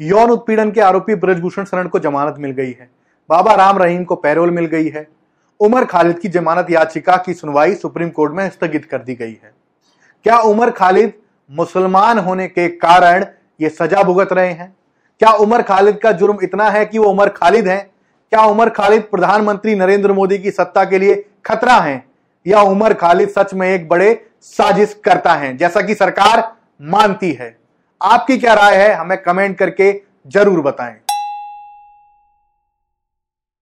यौन उत्पीड़न के आरोपी ब्रजभूषण शरण को जमानत मिल गई है। बाबा राम रहीम को पैरोल मिल गई है। उमर खालिद की जमानत याचिका की सुनवाई सुप्रीम कोर्ट में स्थगित कर दी गई है। क्या उमर खालिद मुसलमान होने के कारण ये सजा भुगत रहे हैं? क्या उमर खालिद का जुर्म इतना है कि वो उमर खालिद हैं? क्या उमर खालिद प्रधानमंत्री नरेंद्र मोदी की सत्ता के लिए खतरा हैं? या उमर खालिद सच में एक बड़े साजिश करता है, जैसा कि सरकार मानती है? आपकी क्या राय है हमें कमेंट करके ज़रूर बताएँ।